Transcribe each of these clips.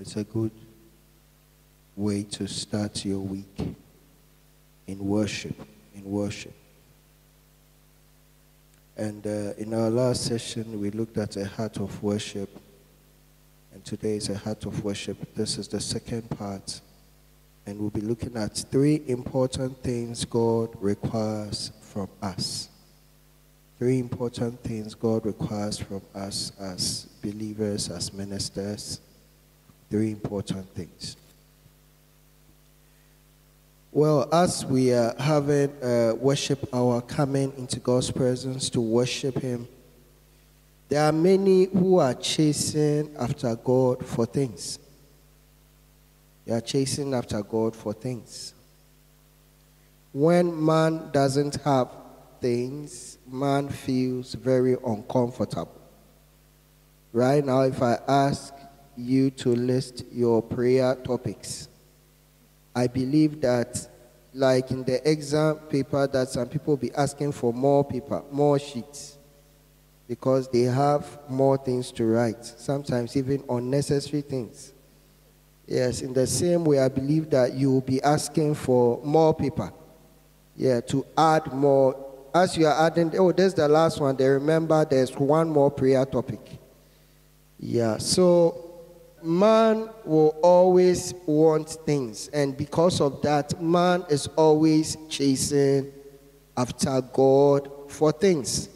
it's a good way to start your week in worship. In worship. And uh, in our last session, we looked at a heart of worship. And today is a heart of worship. This is the second part. And we'll be looking at three important things God requires from us. Three important things God requires from us as believers, as ministers. Three important things. Well, as we are having a worship hour coming into God's presence to worship Him, there are many who are chasing after God for things. They are chasing after God for things. When man doesn't have things, man feels very uncomfortable. Right now, if I ask you to list your prayer topics, I believe that, like in the exam paper, that some people be asking for more paper, more sheets, because they have more things to write, sometimes even unnecessary things. Yes, in the same way, I believe that you will be asking for more paper. Yeah, to add more. As you are adding, oh, there's the last one. They remember there's one more prayer topic. Yeah, so man will always want things, and because of that, man is always chasing after God for things.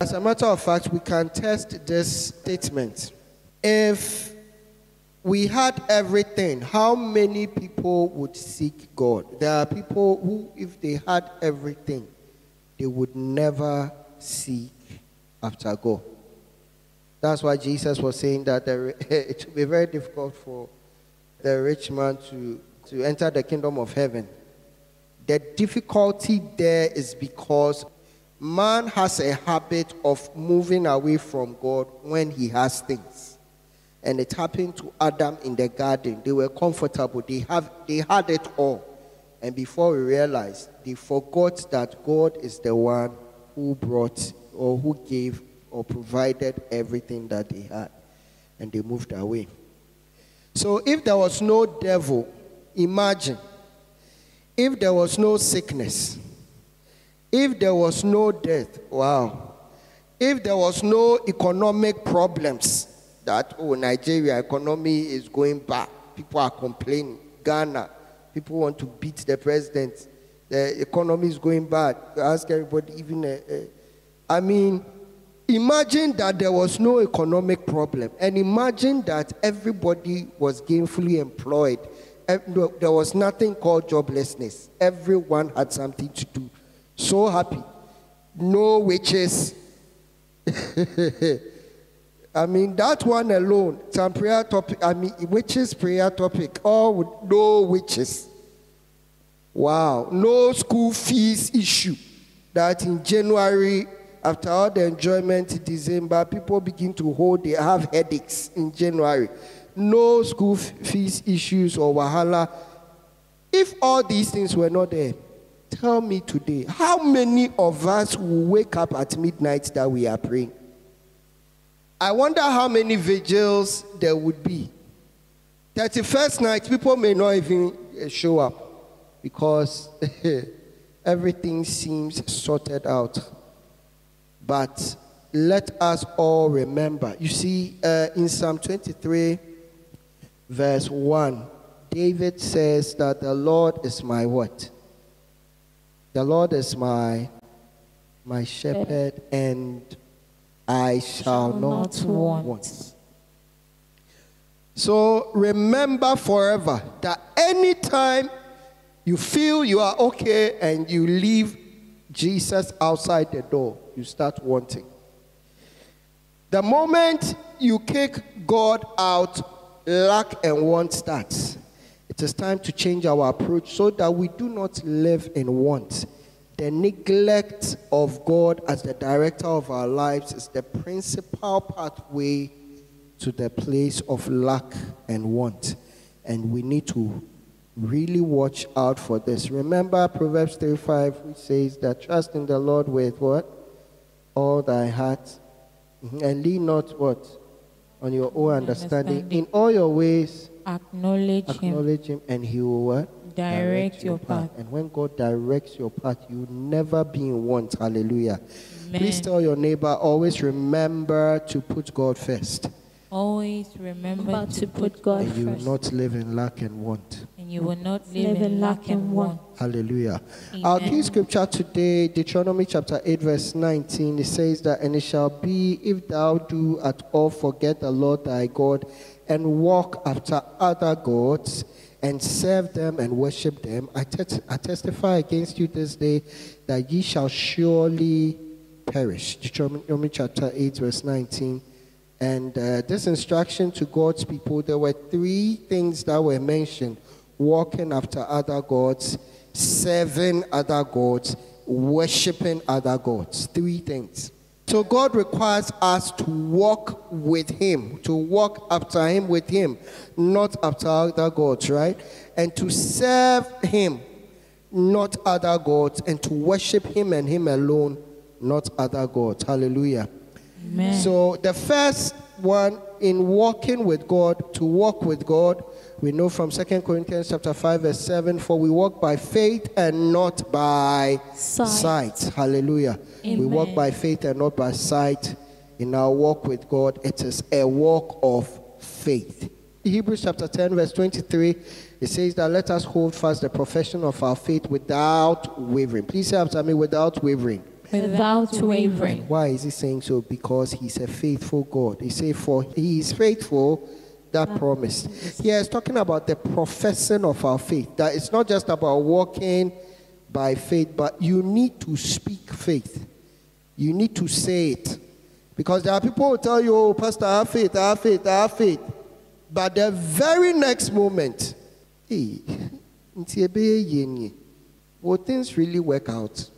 As a matter of fact, we can test this statement. If we had everything, how many people would seek God? There are people who, if they had everything, they would never seek after God. That's why Jesus was saying that the, it will be very difficult for the rich man to, to enter the kingdom of heaven. The difficulty there is because man has a habit of moving away from God when he has things. And it happened to Adam in the garden. They were comfortable, they, have, they had it all. And before we realized, they forgot that God is the one who brought or who gave or provided everything that they had, and they moved away. So, if there was no devil, imagine. If there was no sickness, if there was no death, wow, if there was no economic problems, that oh, Nigeria economy is going back, people are complaining, Ghana, people want to beat the president, the economy is going bad. Ask everybody, even, uh, uh, I mean, Imagine that there was no economic problem, and imagine that everybody was gainfully employed. There was nothing called joblessness. Everyone had something to do. So happy. No witches. I mean, that one alone, some prayer topic, I mean, witches prayer topic, all with no witches. Wow. No school fees issue. That in January after all the enjoyment in December, people begin to hold, they have headaches in January. No school fees issues or wahala. If all these things were not there, tell me today, how many of us will wake up at midnight that we are praying? I wonder how many vigils there would be. 31st night, people may not even uh, show up because everything seems sorted out. But let us all remember. You see, uh, in Psalm 23, verse 1, David says that the Lord is my what? The Lord is my my shepherd, and I shall, shall not, not want. want. So remember forever that anytime you feel you are okay and you leave Jesus outside the door, you start wanting. The moment you kick God out, lack and want starts. It is time to change our approach so that we do not live in want. The neglect of God as the director of our lives is the principal pathway to the place of lack and want. And we need to really watch out for this. Remember Proverbs 35, which says that trust in the Lord with what? All thy heart. Mm-hmm. And lean not what? on your own understanding. understanding. In all your ways, Acknowledge Him. acknowledge Him, and He will what? Direct your path. And when God directs your path, you will never be in want. Hallelujah. Please tell your neighbor, always remember to put God first, Always remember But to to put God and you will not live in lack and want. And you will not live Live in lack and want. Hallelujah. Our key scripture today, Deuteronomy chapter 8, verse 19, it says that, And it shall be if thou do at all forget the Lord thy God and walk after other gods and serve them and worship them, I, tes- I testify against you this day that ye shall surely perish. Deuteronomy chapter 8, verse 19. And uh, this instruction to God's people, there were three things that were mentioned walking after other gods, serving other gods, worshiping other gods. Three things. So God requires us to walk with Him, to walk after Him with Him, not after other gods, right? And to serve Him, not other gods, and to worship Him and Him alone, not other gods. Hallelujah. Amen. So the first one in walking with God, to walk with God, we know from 2 Corinthians chapter 5 verse 7, for we walk by faith and not by Sight. sight. Hallelujah. We walk by faith and not by sight. In our walk with God, it is a walk of faith. Hebrews chapter 10 verse 23, it says that let us hold fast the profession of our faith without wavering. Please say after me, without wavering. Without wavering. Why is he saying so? Because he's a faithful God. He said, For he is faithful that promise. Here it's talking about the professing of our faith. That it's not just about walking by faith, but you need to speak faith. You need to say it. Because there are people who tell you, oh, Pastor, I have faith, I have faith, I have faith. But the very next moment, hey, nti ebe yie will things really work out?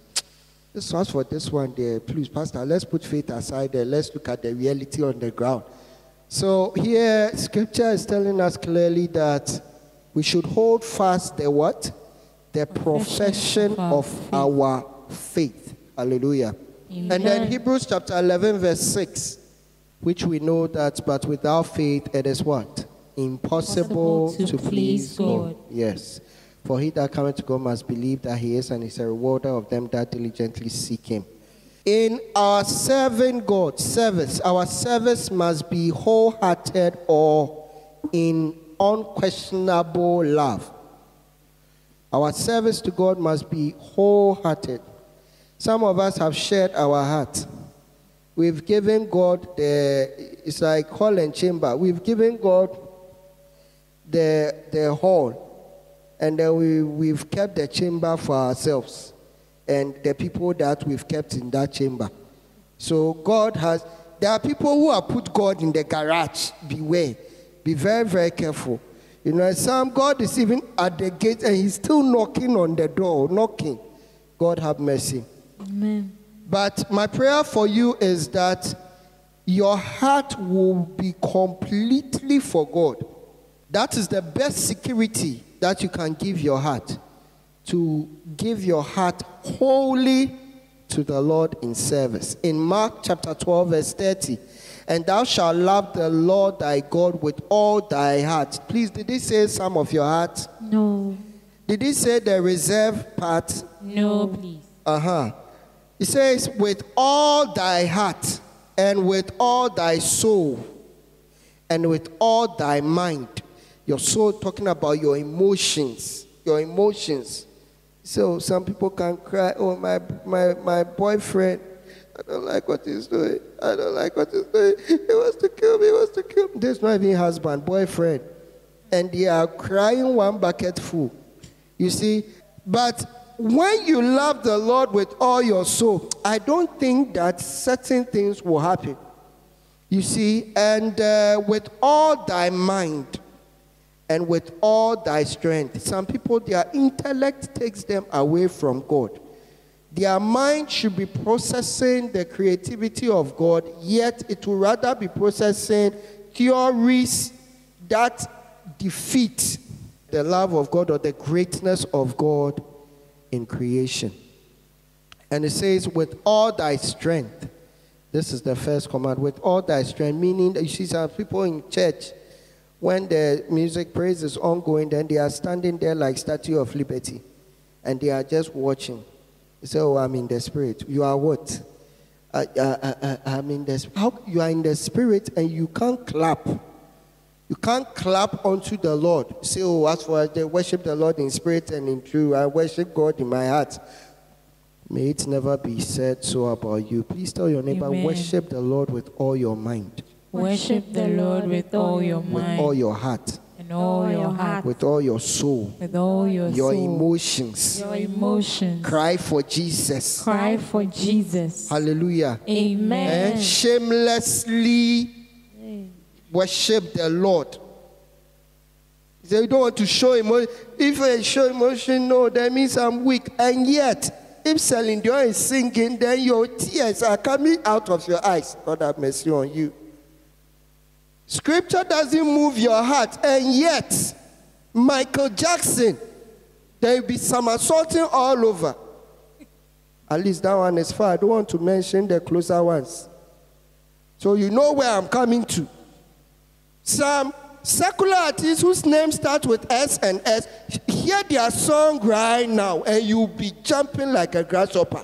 This one's for this one there. Please, Pastor, let's put faith aside there. Let's look at the reality on the ground. So here, scripture is telling us clearly that we should hold fast the what? The profession Profession of of our faith. Hallelujah. And then Hebrews chapter 11, verse 6, which we know that, but without faith it is what? Impossible to, to please please God. God. Yes. For he that cometh to God must believe that he is and is a rewarder of them that diligently seek him. In our serving God service, our service must be wholehearted or in unquestionable love. Our service to God must be wholehearted. Some of us have shared our heart. We've given God the, it's like hall and chamber. We've given God the, the hall, and then we, we've kept the chamber for ourselves and the people that we've kept in that chamber. So God has, there are people who have put God in the garage. Beware. Be very, very careful. You know, some God is even at the gate and he's still knocking on the door, knocking. God have mercy. Amen. But my prayer for you is that your heart will be completely for God. That is the best security that you can give your heart. To give your heart wholly to the Lord in service. In Mark chapter 12, verse 30, and thou shalt love the Lord thy God with all thy heart. Please, did he say some of your heart? No. Did he say the reserve part? No, please. Uh huh. He says, with all thy heart, and with all thy soul, and with all thy mind. Your soul, talking about your emotions. Your emotions. So some people can cry, oh, my, my, my boyfriend, I don't like what he's doing. I don't like what he's doing. He wants to kill me, he wants to kill me. This is not husband, boyfriend. And they are crying one bucket full. You see? But when you love the Lord with all your soul, I don't think that certain things will happen. You see? And uh, with all thy mind and with all thy strength. Some people, their intellect takes them away from God. Their mind should be processing the creativity of God, yet it will rather be processing theories that defeat the love of God or the greatness of God in creation. And it says, with all thy strength This is the first command with all thy strength, meaning that you see some people in church, when the music praise is ongoing, then they are standing there like Statue of Liberty and they are just watching. You say, Oh, I'm in the spirit. You are what? Uh, uh, uh, I'm in the sp- how you are in the spirit and you can't clap. You can't clap unto the Lord. Say, Oh, as for I worship the Lord in spirit and in truth, I worship God in my heart. May it never be said so about you. Please tell your neighbor, Amen. worship the Lord with all your mind, Worship the Lord with all your mind, with all your heart, and all your heart, with all your soul, with all your your soul, emotions. your emotions. Cry for Jesus. Cry for Jesus. Hallelujah. Amen. And shamelessly worship the Lord. He said, You don't want to show emotion. If I show emotion, no, that means I'm weak. And yet, if Celine Dion is singing, then your tears are coming out of your eyes. God have mercy on you. Scripture doesn't move your heart, and yet, Michael Jackson, there will be somersaulting all over. At least that one is far. I don't want to mention the closer ones. So you know where I'm coming to. Some secular artists whose names start with S and S, hear their song right now, and you'll be jumping like a grasshopper.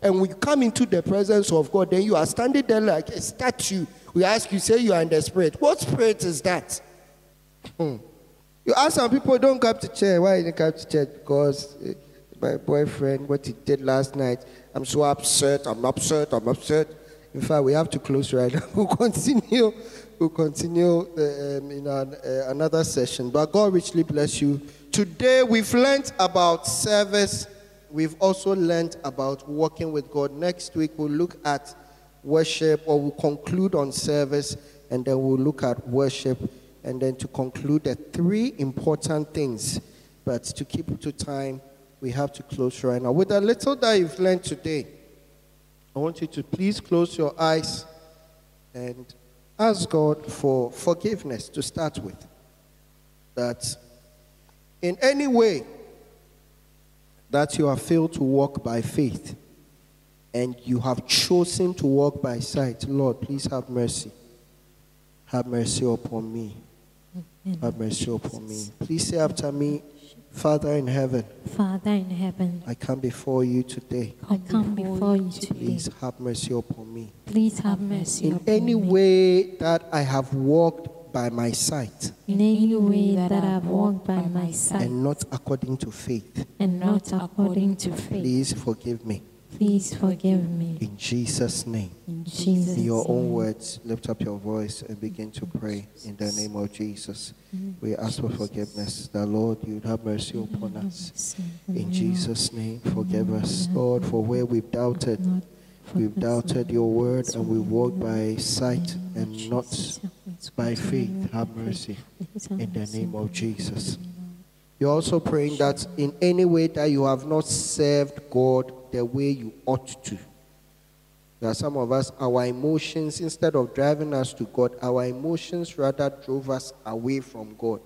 And we come into the presence of God, then you are standing there like a statue. We ask you, say you are in the spirit. What spirit is that? Hmm. You ask some people, don't come to church. Why didn't come to church? Because eh, my boyfriend, what he did last night, I'm so upset, I'm upset, I'm upset. In fact, we have to close right now. We'll continue. We'll continue uh, um, in an, uh, another session. But God richly bless you. Today we've learned about service. We've also learned about working with God. Next week we'll look at worship, or we'll conclude on service, and then we'll look at worship, and then to conclude the three important things. But to keep to time, we have to close right now. With a little that you've learned today, I want you to please close your eyes and ask God for forgiveness to start with. That in any way that you have failed to walk by faith and you have chosen to walk by sight, Lord, please have mercy. Have mercy upon me. Have mercy upon me. Please say after me, Father in heaven, Father in heaven, I come before you today. I come before you today. Please have mercy upon me. Please have mercy In upon any me. way that I have walked by my sight In any way that I have walked by my sight. and not according to faith, and not according to faith, please forgive me. Please forgive me. In Jesus' name. In Jesus' In your own words, lift up your voice and begin to pray in the name of Jesus. We ask for forgiveness. The Lord, you have mercy upon us. In Jesus' name, forgive us, Lord, for where we've doubted. We've doubted your word and we walked by sight and not by faith. Have mercy in the name of Jesus. You're also praying that in any way that you have not served God the way you ought to. There are some of us, our emotions, instead of driving us to God, our emotions rather drove us away from God.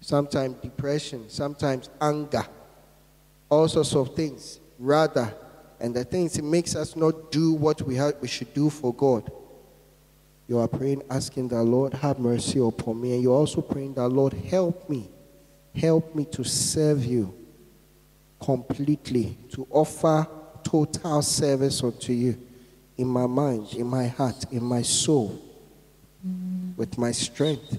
Sometimes depression, sometimes anger, all sorts of things, rather. And the things it makes us not do what we, have, we should do for God. You are praying, asking the Lord, have mercy upon me. And you're also praying, the Lord, help me. Help me to serve you completely, to offer total service unto you in my mind, in my heart, in my soul, with my strength,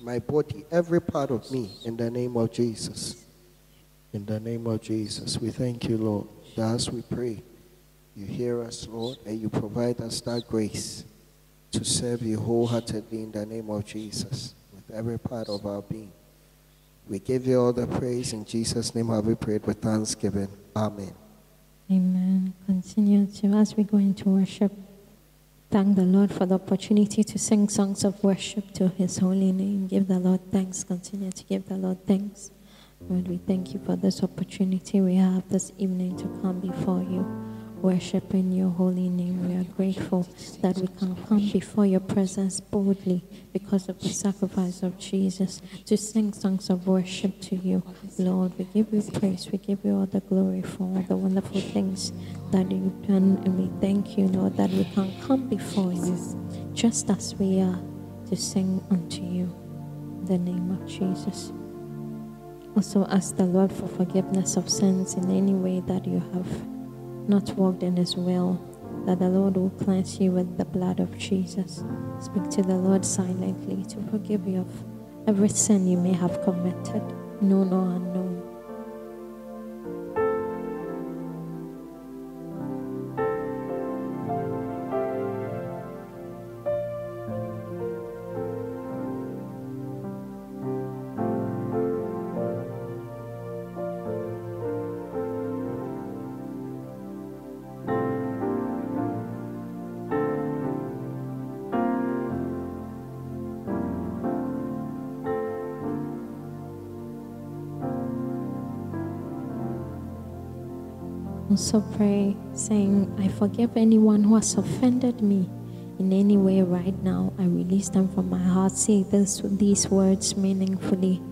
my body, every part of me, in the name of Jesus. In the name of Jesus, we thank you, Lord, that as we pray, you hear us, Lord, and you provide us that grace to serve you wholeheartedly in the name of Jesus, with every part of our being. We give you all the praise in Jesus' name. Have we prayed with thanksgiving? Amen. Amen. Continue to, as we go into worship, thank the Lord for the opportunity to sing songs of worship to His holy name. Give the Lord thanks. Continue to give the Lord thanks. Lord, we thank you for this opportunity we have this evening to come before you. Worship in your holy name. We are grateful that we can come before your presence boldly because of the sacrifice of Jesus to sing songs of worship to you. Lord, we give you praise. We give you all the glory for all the wonderful things that you've done. And we thank you, Lord, that we can come before you just as we are to sing unto you. The name of Jesus. Also ask the Lord for forgiveness of sins in any way that you have not walked in His will, that the Lord will cleanse you with the blood of Jesus. Speak to the Lord silently to forgive you of every sin you may have committed, known or unknown. Also pray, saying, I forgive anyone who has offended me in any way right now. I release them from my heart. Say this, with these words meaningfully.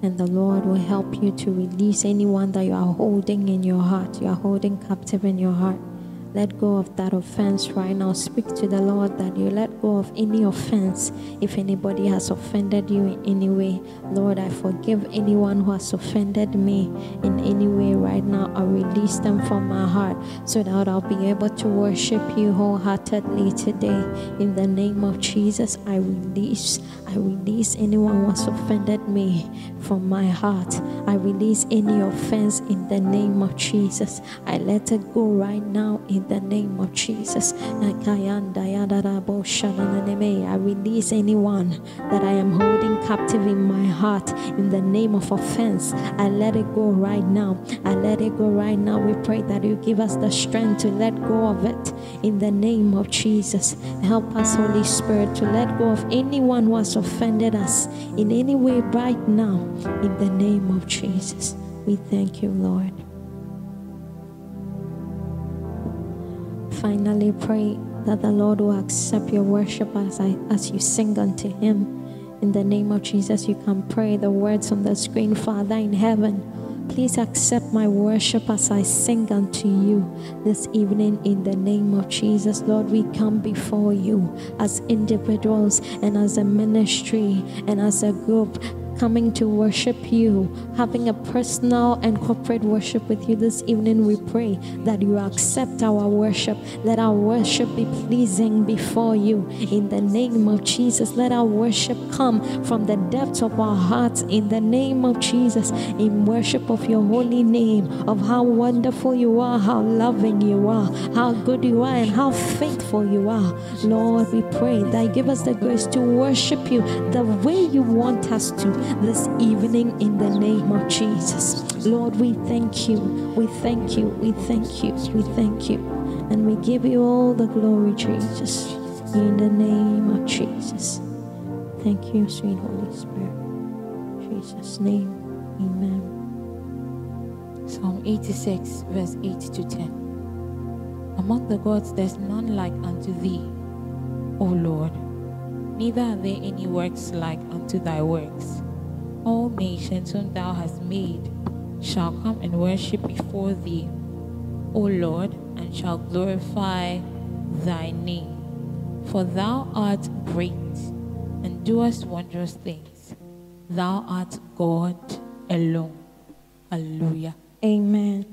And the Lord will help you to release anyone that you are holding in your heart, you are holding captive in your heart. Let go of that offense right now. Speak to the Lord that you let go of any offense. If anybody has offended you in any way, Lord, I forgive anyone who has offended me in any way right now. I release them from my heart so that I'll be able to worship you wholeheartedly today. In the name of Jesus, I release, I release anyone who has offended me from my heart. I release any offense in the name of Jesus. I let it go right now in the name of Jesus. I release anyone that I am holding captive in my heart in the name of offense. I let it go right now. I let it go right now. We pray that you give us the strength to let go of it in the name of Jesus. Help us, Holy Spirit, to let go of anyone who has offended us in any way right now in the name of Jesus. We thank you, Lord. Finally, pray that the Lord will accept your worship as, I, as you sing unto Him. In the name of Jesus, you can pray the words on the screen Father in heaven, please accept my worship as I sing unto you this evening in the name of Jesus. Lord, we come before you as individuals and as a ministry and as a group coming to worship you, having a personal and corporate worship with you this evening, we pray that you accept our worship. Let our worship be pleasing before you in the name of Jesus. Let our worship come from the depths of our hearts in the name of Jesus, in worship of your holy name, of how wonderful you are, how loving you are, how good you are, and how faithful you are. Lord, we pray that you give us the grace to worship you the way you want us to this evening in the name of Jesus. Lord, we thank you. We thank you. We thank you. We thank you. And we give you all the glory, Jesus, in the name of Jesus. Thank you, sweet Holy Spirit. In Jesus' name, amen. Psalm 86, verse 8 to 10. Among the gods there's none like unto thee, O Lord. Neither are there any works like unto thy works. All nations whom thou hast made shall come and worship before thee, O Lord, and shall glorify thy name. For thou art great and doest wondrous things. Thou art God alone. Hallelujah. Amen.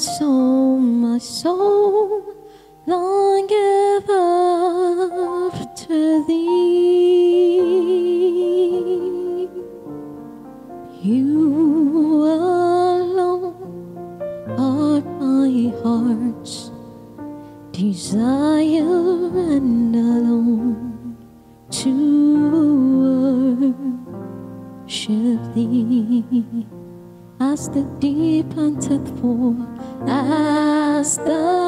soul, my soul longeth after thee. You alone are my heart's desire and alone to worship thee as the deep panteth for as the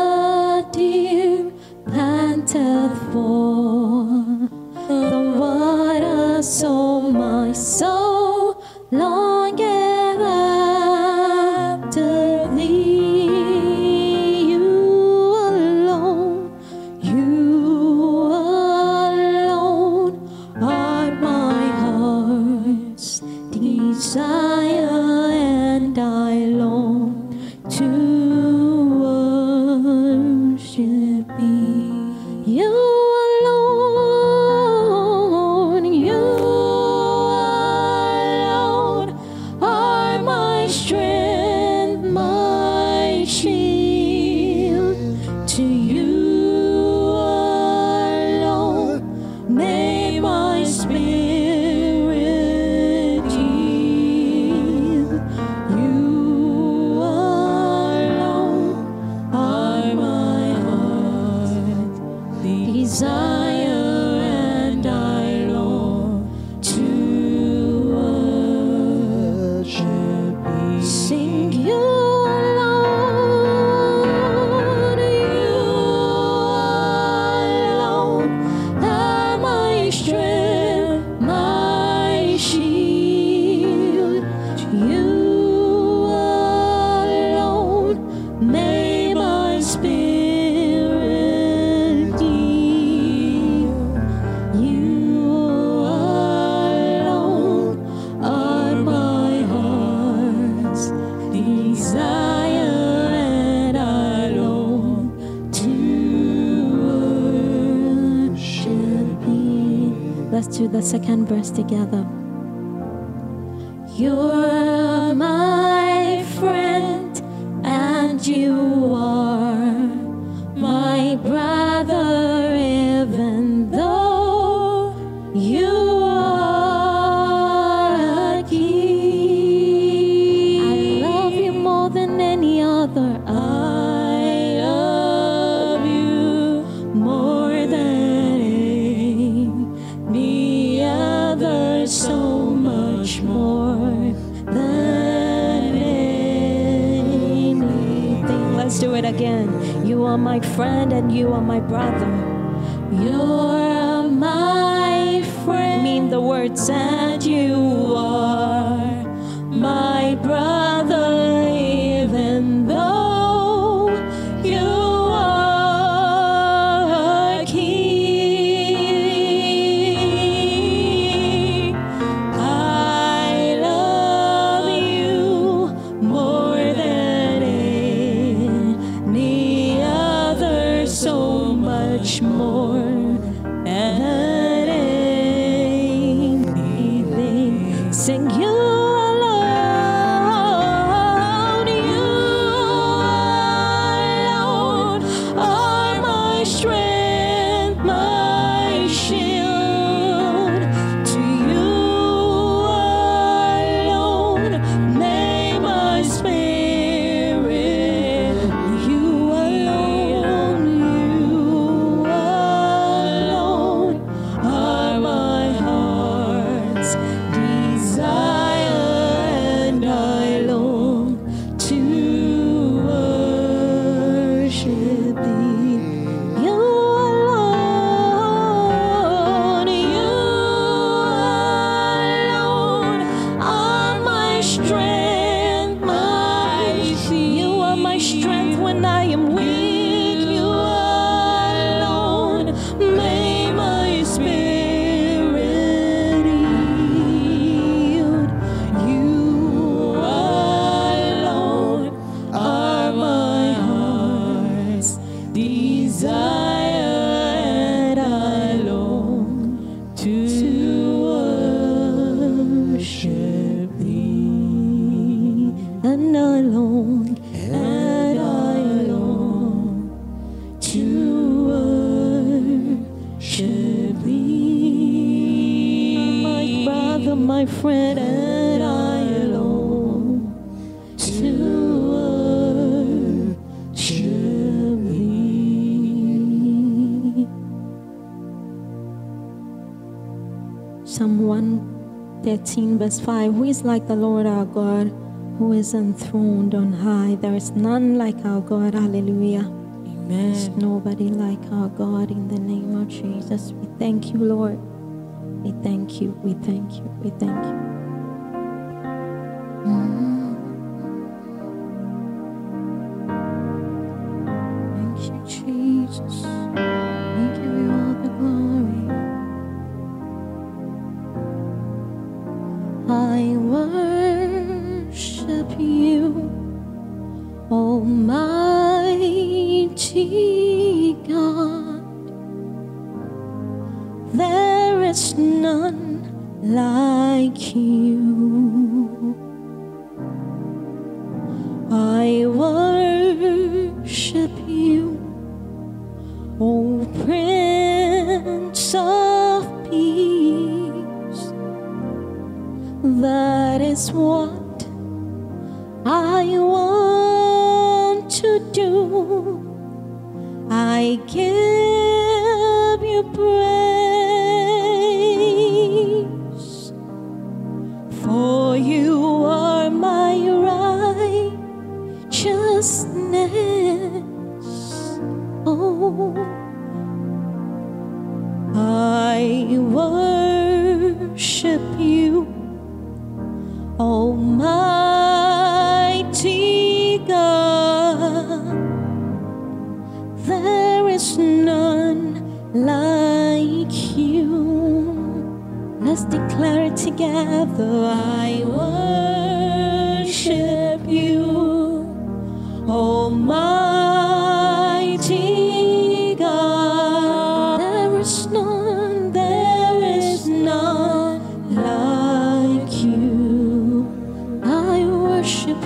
second verse together. You're verse 5 Who is like the Lord our God, who is enthroned on high? There is none like our God. Hallelujah. Amen. There's nobody like our God in the name of Jesus. We thank you, Lord. We thank you. We thank you. We thank you. Mm. Thank you, Jesus.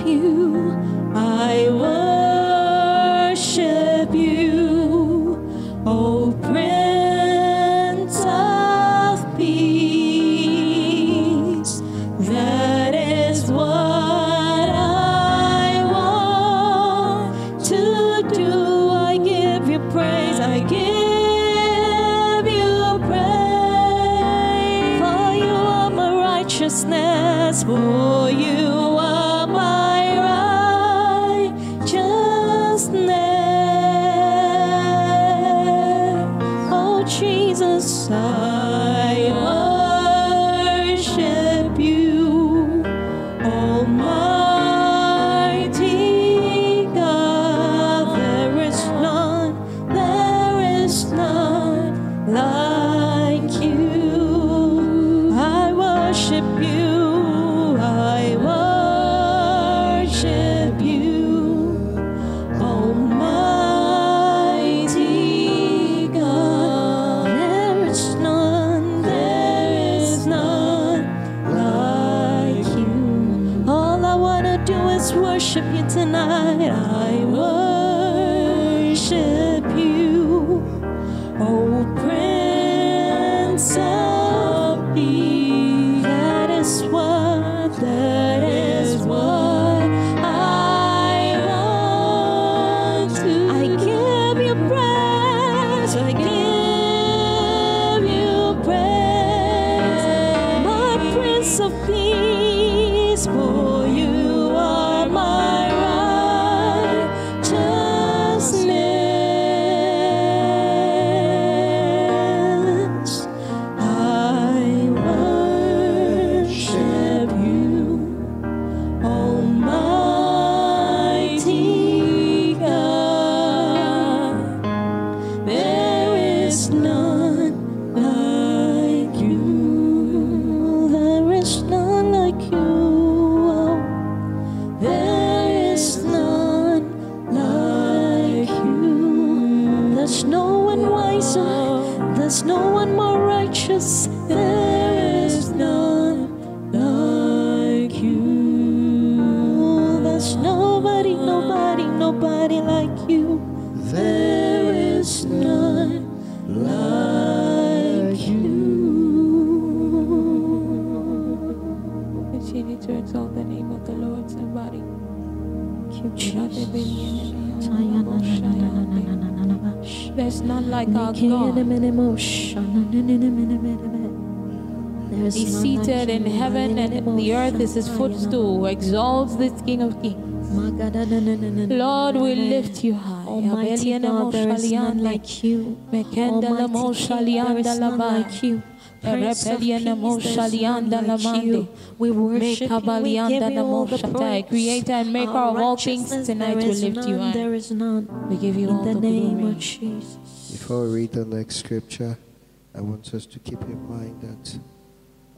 you. His footstool, exalts this King of Kings. Lord, we lift you high. Almighty God, there is none like you. Almighty King, there is none like you. Prince of Peace, like you. We worship you, we. Creator and maker of all things, tonight we lift you high. There is none. We give you all the name of Jesus. Before we read the next scripture, I want us to keep in mind that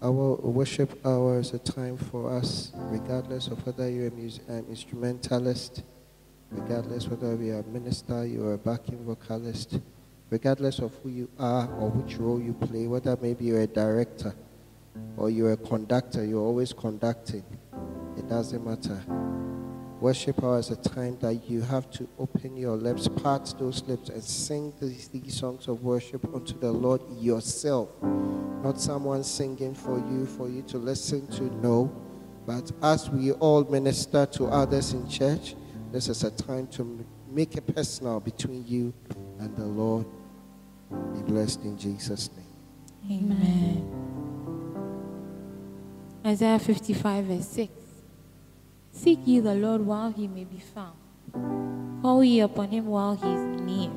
our worship hour is a time for us, regardless of whether you're an instrumentalist, regardless whether we are a minister, you're a backing vocalist, regardless of who you are or which role you play, whether maybe you're a director or you're a conductor, you're always conducting. It doesn't matter. Worship hour is a time that you have to open your lips, part those lips, and sing these, these songs of worship unto the Lord yourself. Not someone singing for you, for you to listen to, no. But as we all minister to others in church, this is a time to make it personal between you and the Lord. Be blessed in Jesus' name. Amen. Isaiah 55, verse 6. Seek ye the Lord while he may be found. Call ye upon him while he is near.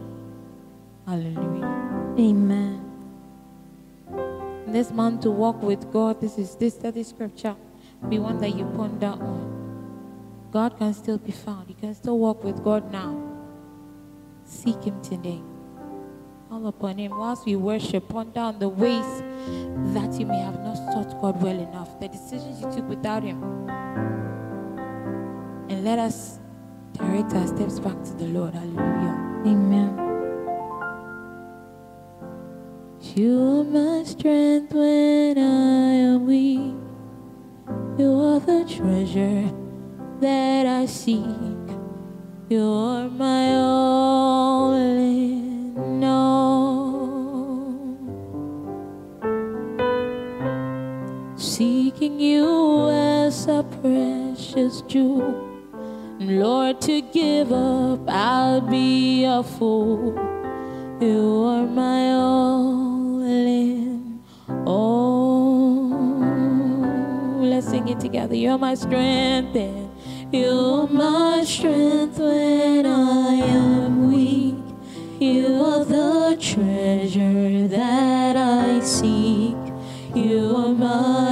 Hallelujah. Amen. This month to walk with God, this is this study scripture. Be one that you ponder on. God can still be found. You can still walk with God now. Seek him today. Call upon him whilst we worship. Ponder on the ways that you may have not sought God well enough. The decisions you took without him. And let us direct our steps back to the Lord. Hallelujah. Amen. You are my strength when I am weak. You are the treasure that I seek. You are my all in all. Seeking you as a precious jewel. Lord, to give up, I'd be a fool. You are my all in all. Let's sing it together. You're my strength, and you're my strength when I am weak. You are the treasure that I seek. You are my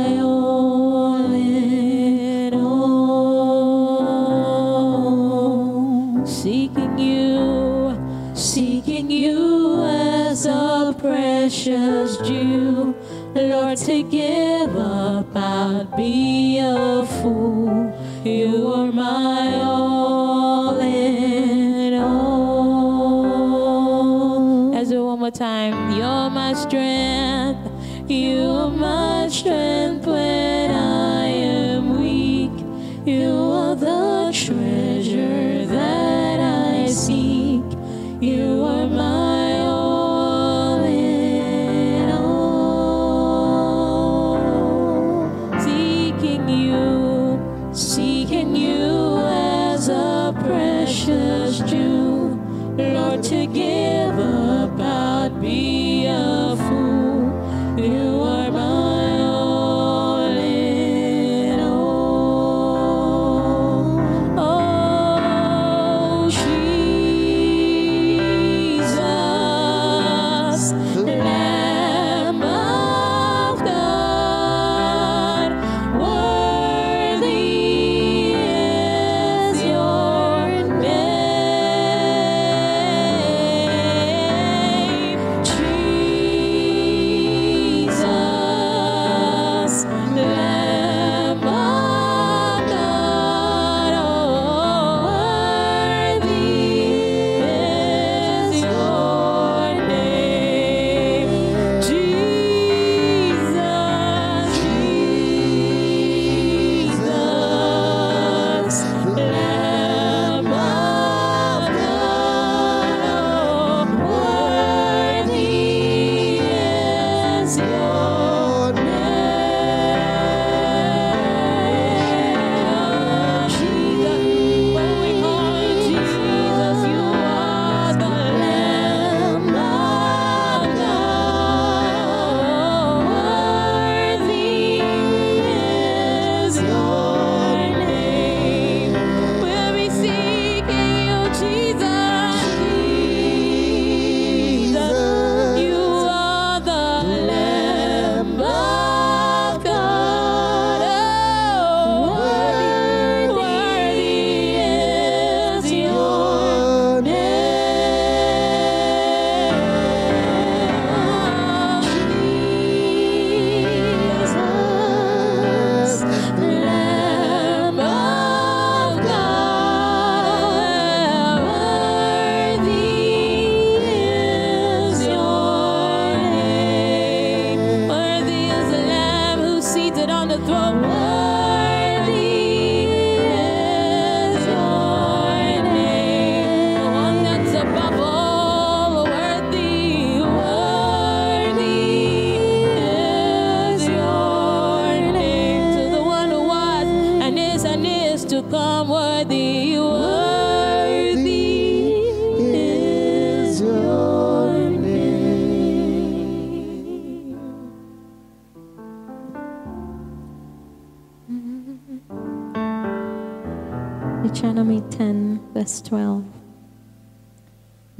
To give up, I'd be a fool. You are my all in all. Let's it one more time. You're my strength.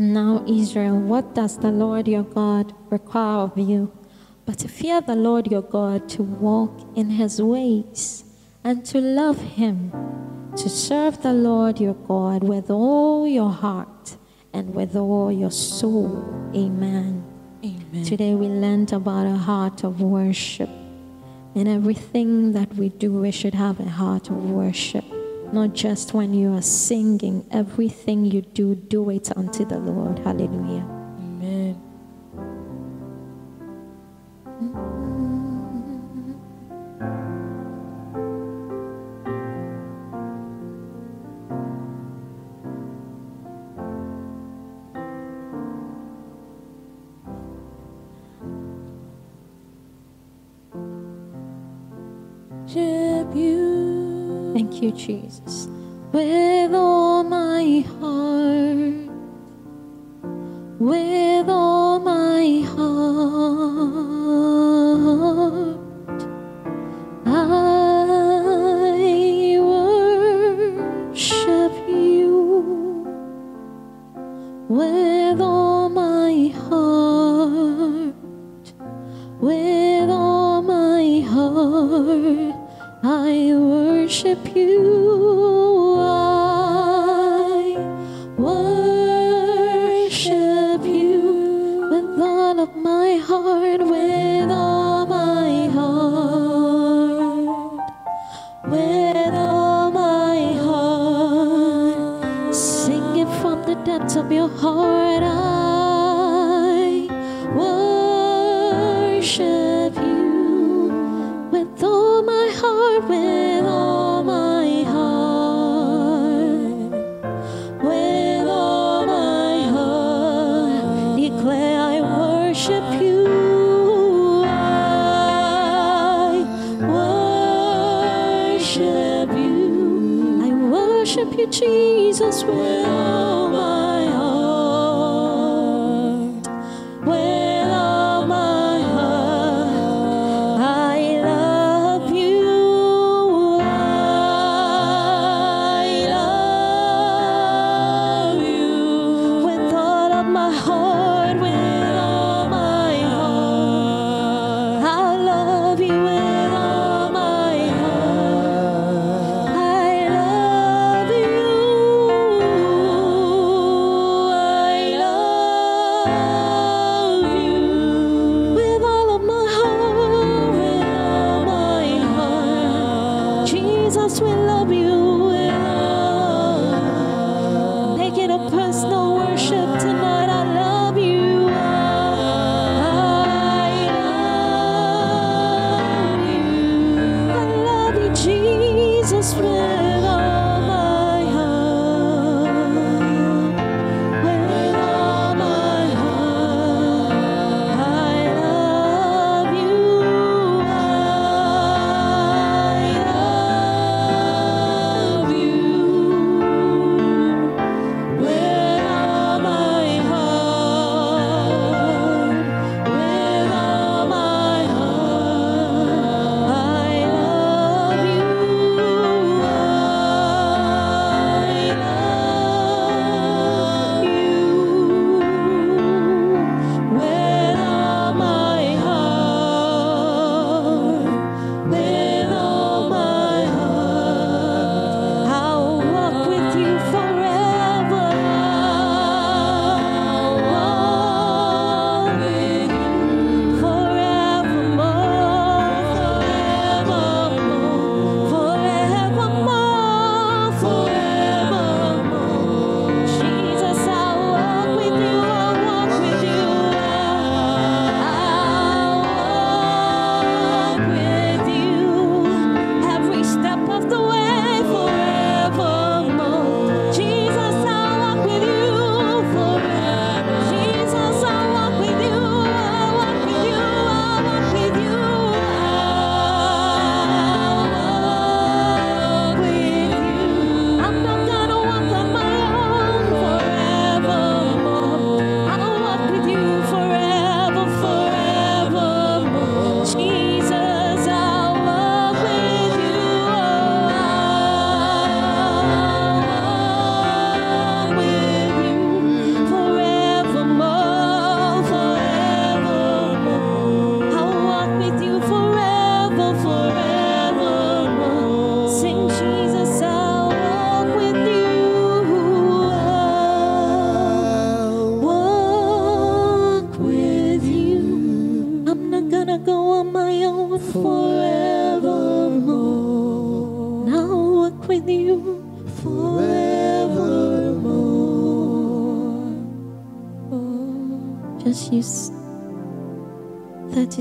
Now, Israel, what does the Lord your God require of you? But to fear the Lord your God, to walk in his ways, and to love him, to serve the Lord your God with all your heart and with all your soul. Amen. Amen. Today we learned about a heart of worship. In everything that we do, we should have a heart of worship. Not just when you are singing, everything you do, do it unto the Lord. Hallelujah. Jesus.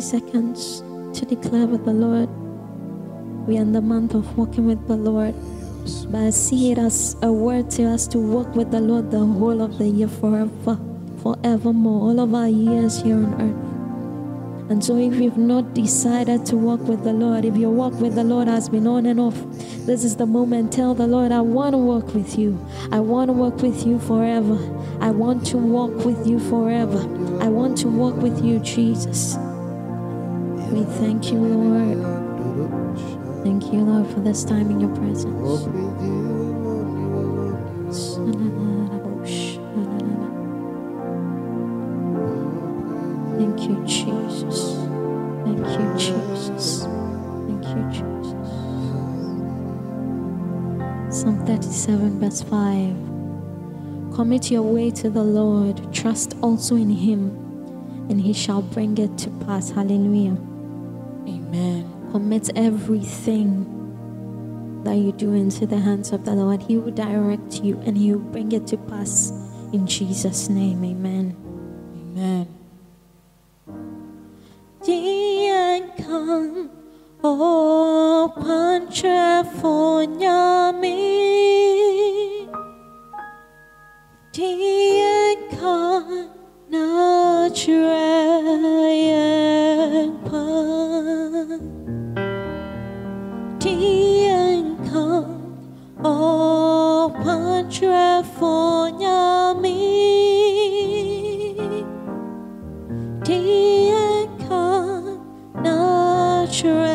Seconds to declare with the Lord. We are in the month of walking with the Lord. But I see it as a word to us to walk with the Lord the whole of the year forever, forevermore, all of our years here on earth. And so, if you've not decided to walk with the Lord, if your walk with the Lord has been on and off, this is the moment. Tell the Lord, I want to walk with you. I want to walk with you forever. I want to walk with you forever. I want to walk with you, Jesus. We thank you, Lord. Thank you, Lord, for this time in your presence. Thank you, Jesus. Thank you, Jesus. Thank you, Jesus. Psalm 37, verse 5. Commit your way to the Lord, trust also in Him, and He shall bring it to pass. Hallelujah. Commit everything that you do into the hands of the Lord. He will direct you and He will bring it to pass in Jesus' name. Amen. Amen. Diankan o panche fonyami Diankan na Diankan na kan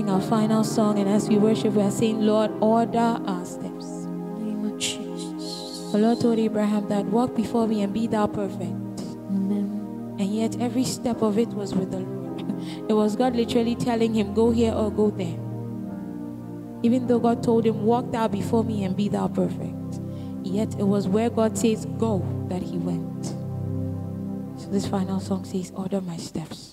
sing our final song, and as we worship, we are saying, Lord, order our steps. In the name of Jesus. The Lord told Abraham that walk before me and be thou perfect. Amen. And yet every step of it was with the Lord. It was God literally telling him, Go here or go there. Even though God told him, Walk thou before me and be thou perfect. Yet it was where God says, Go that he went. So this final song says, Order my steps.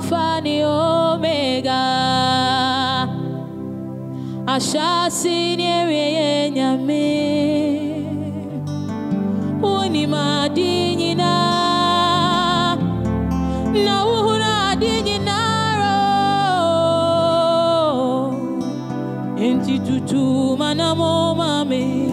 Alpha and Omega. Ashasi nyere nyame. Uni madinyina. Na uhura adinyinaro. Enti tutu manamo mame.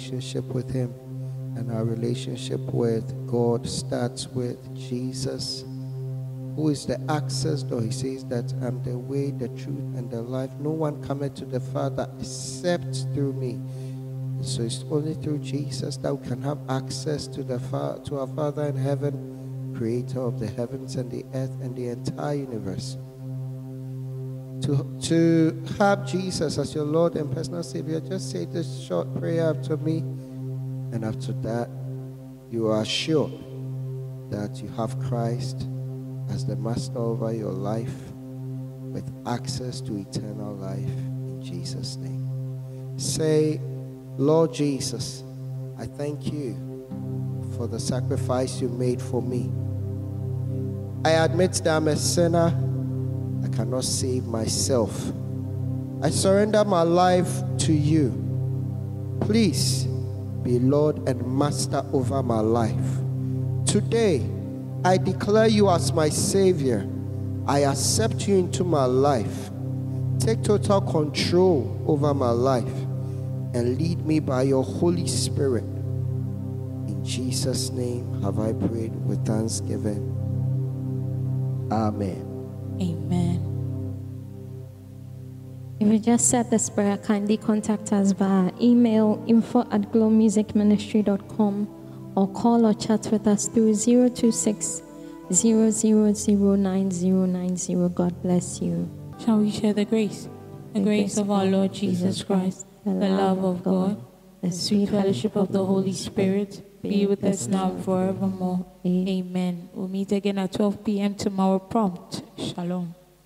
Relationship with Him. And our relationship with God starts with Jesus, who is the access door. He says that I'm the way, the truth, and the life. No one cometh to the Father except through me. So it's only through Jesus that we can have access to the to our Father in heaven, creator of the heavens and the earth and the entire universe. To, to have Jesus as your Lord and personal Savior, just say this short prayer after me. And after that, you are sure that you have Christ as the master over your life with access to eternal life in Jesus' name. Say, Lord Jesus, I thank you for the sacrifice you made for me. I admit that I'm a sinner. I cannot save myself. I surrender my life to you. Please be Lord and Master over my life. Today, I declare you as my Savior. I accept you into my life. Take total control over my life and lead me by your Holy Spirit. In Jesus' name have I prayed with thanksgiving. Amen. Amen. If you just said this prayer, kindly contact us via email info at glowmusicministry.com or call or chat with us through 026 0009090. God bless you. Shall we share the grace? The grace of our Lord Jesus Christ, the love of God, the sweet fellowship of the Holy Spirit be with us now forevermore. Amen. We'll meet again at 12 p.m. tomorrow prompt. Shalom.